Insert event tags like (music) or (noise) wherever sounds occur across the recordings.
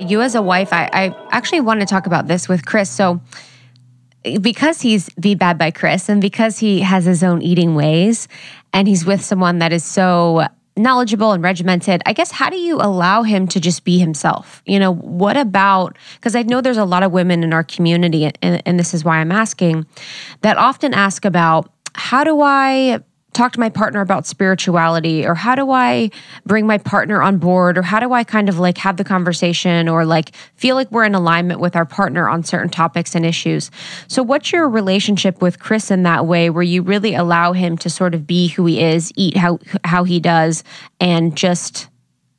You, as a wife, I, I actually want to talk about this with Chris. So, because he's the bad by Chris and because he has his own eating ways and he's with someone that is so knowledgeable and regimented, I guess, how do you allow him to just be himself? You know, what about, because I know there's a lot of women in our community, and, and this is why I'm asking, that often ask about how do I talk to my partner about spirituality or how do I bring my partner on board or how do I kind of like have the conversation or like feel like we're in alignment with our partner on certain topics and issues. So what's your relationship with Chris in that way where you really allow him to sort of be who he is, eat how how he does and just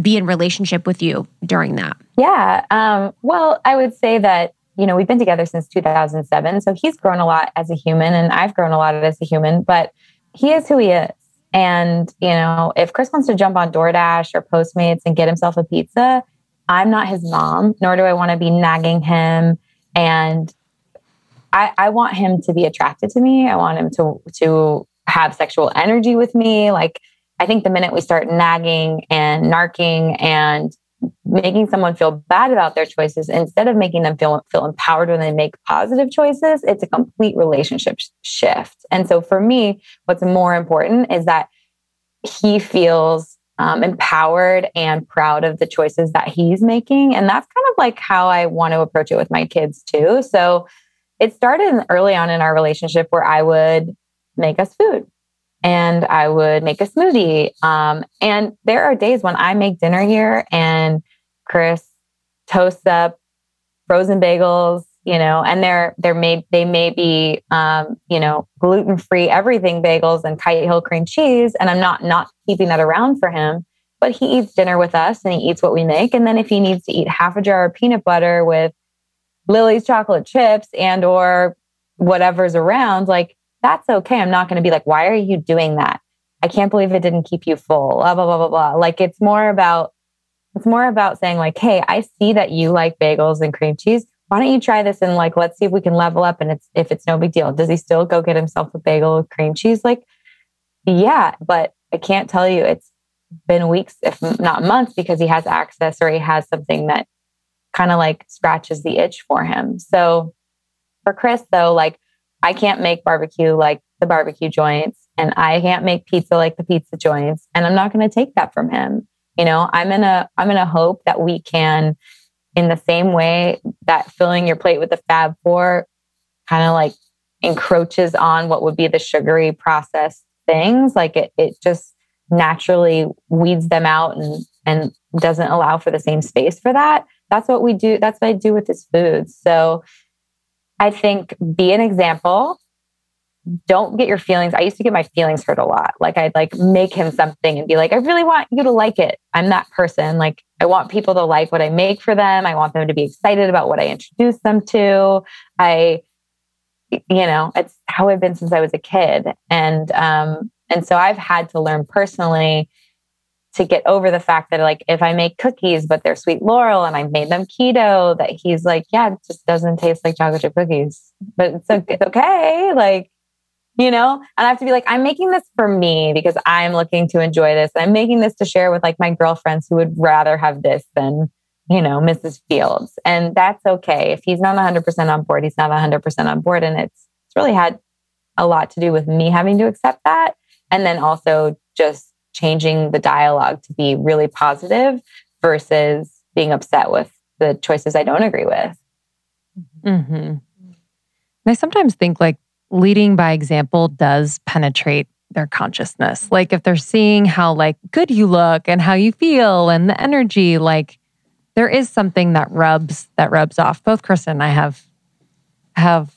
be in relationship with you during that? Yeah. Um, well, I would say that you know, we've been together since 2007. So he's grown a lot as a human and I've grown a lot as a human, but he is who he is. And, you know, if Chris wants to jump on DoorDash or Postmates and get himself a pizza, I'm not his mom, nor do I want to be nagging him. And I, I want him to be attracted to me. I want him to to have sexual energy with me. Like I think the minute we start nagging and narking and making someone feel bad about their choices instead of making them feel feel empowered when they make positive choices it's a complete relationship shift. And so for me what's more important is that he feels um, empowered and proud of the choices that he's making and that's kind of like how i want to approach it with my kids too. So it started early on in our relationship where i would make us food and I would make a smoothie. Um, and there are days when I make dinner here and Chris toasts up frozen bagels, you know, and they're they're made they may be um, you know, gluten-free everything bagels and Kite Hill cream cheese. And I'm not not keeping that around for him. But he eats dinner with us and he eats what we make. And then if he needs to eat half a jar of peanut butter with Lily's chocolate chips and or whatever's around, like that's okay. I'm not going to be like, why are you doing that? I can't believe it didn't keep you full. Blah, blah, blah, blah, blah. Like it's more about, it's more about saying like, Hey, I see that you like bagels and cream cheese. Why don't you try this? And like, let's see if we can level up. And it's, if it's no big deal, does he still go get himself a bagel with cream cheese? Like, yeah, but I can't tell you it's been weeks, if not months, because he has access or he has something that kind of like scratches the itch for him. So for Chris though, like I can't make barbecue like the barbecue joints and I can't make pizza like the pizza joints and I'm not going to take that from him. You know, I'm in a I'm in a hope that we can in the same way that filling your plate with the fab four kind of like encroaches on what would be the sugary processed things like it it just naturally weeds them out and and doesn't allow for the same space for that that's what we do that's what i do with this food so I think be an example. Don't get your feelings. I used to get my feelings hurt a lot. Like I'd like make him something and be like, I really want you to like it. I'm that person. Like I want people to like what I make for them. I want them to be excited about what I introduce them to. I, you know, it's how I've been since I was a kid. And um, and so I've had to learn personally to get over the fact that like if I make cookies but they're Sweet Laurel and I made them keto, that he's like, yeah, it just doesn't taste like chocolate chip cookies, but it's, it's okay. Like, you know, and I have to be like, I'm making this for me because I'm looking to enjoy this. I'm making this to share with like my girlfriends who would rather have this than, you know, Mrs. Fields. And that's okay. If he's not 100% on board, he's not 100% on board. And it's, it's really had a lot to do with me having to accept that. And then also just changing the dialogue to be really positive versus being upset with the choices I don't agree with. Mm-hmm. I sometimes think like leading by example does penetrate their consciousness. Like if they're seeing how like good you look and how you feel and the energy, like there is something that rubs that rubs off. Both Krista and I have have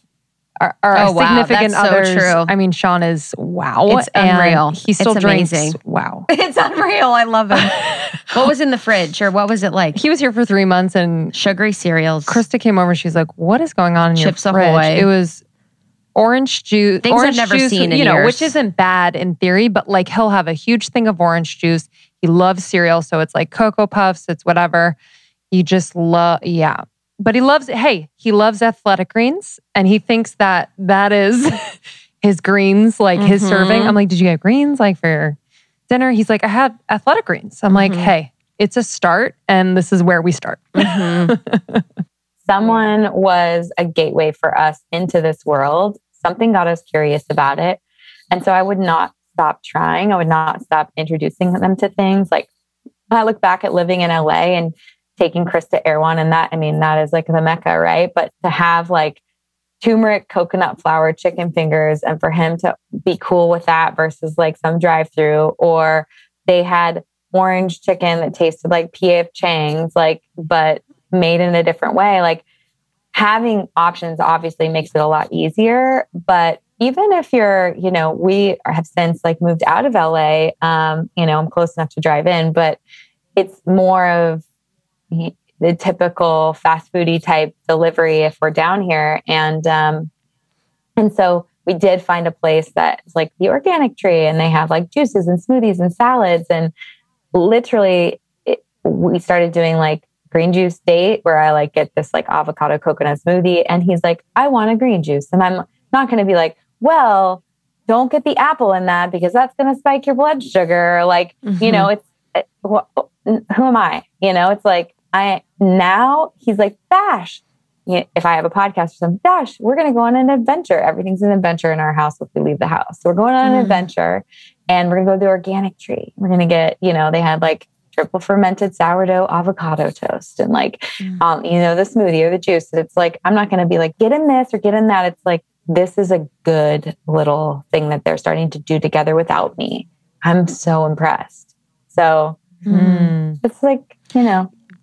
our, our oh, significant wow. others. So true. I mean, Sean is wow. It's unreal. He still it's drinks. Amazing. Wow. (laughs) It's unreal. I love him. (laughs) what was in the fridge or what was it like? He was here for three months and sugary cereals. Krista came over. She's like, "What is going on in Chips your fridge?" Ahoy. It was orange juice. Things orange I've never juice, seen. you know, years. which isn't bad in theory, but like he'll have a huge thing of orange juice. He loves cereal, so it's like cocoa puffs. It's whatever. He just love. Yeah but he loves hey he loves Athletic Greens and he thinks that that is (laughs) his greens like mm-hmm. his serving i'm like did you get greens like for dinner he's like i had Athletic Greens i'm mm-hmm. like hey it's a start and this is where we start. Mm-hmm. (laughs) Someone was a gateway for us into this world. Something got us curious about it. And so I would not stop trying. I would not stop introducing them to things. Like I look back at living in LA and taking Chris to Erewhon and that, I mean, that is like the mecca, right? But to have like turmeric coconut flour chicken fingers and for him to be cool with that versus like some drive through or they had orange chicken that tasted like PF Chang's like but made in a different way like having options obviously makes it a lot easier but even if you're you know we have since like moved out of LA um you know I'm close enough to drive in but it's more of the typical fast foodie type delivery if we're down here. And um, and so we did find a place that's like the organic tree, and they have like juices and smoothies and salads, and literally it, we started doing like green juice date where I like get this like avocado coconut smoothie, and he's like, I want a green juice, and I'm not going to be like, well. Don't get the apple in that because that's going to spike your blood sugar. Like, mm-hmm. you know, it's, it, who am I? You know, it's like, I now he's like, Dash, if I have a podcast or something, Dash, we're going to go on an adventure. Everything's an adventure in our house if we leave the house. So we're going on an mm. adventure and we're going to go to the organic tree. We're going to get, you know, they had like triple fermented sourdough avocado toast and like, mm. um, you know, the smoothie or the juice. It's like, I'm not going to be like, get in this or get in that. It's like, this is a good little thing that they're starting to do together without me. I'm so impressed. So mm. it's like, you know,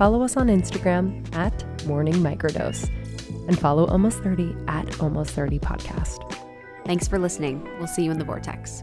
Follow us on Instagram at Morning Microdose and follow Almost 30 at Almost 30 Podcast. Thanks for listening. We'll see you in the Vortex.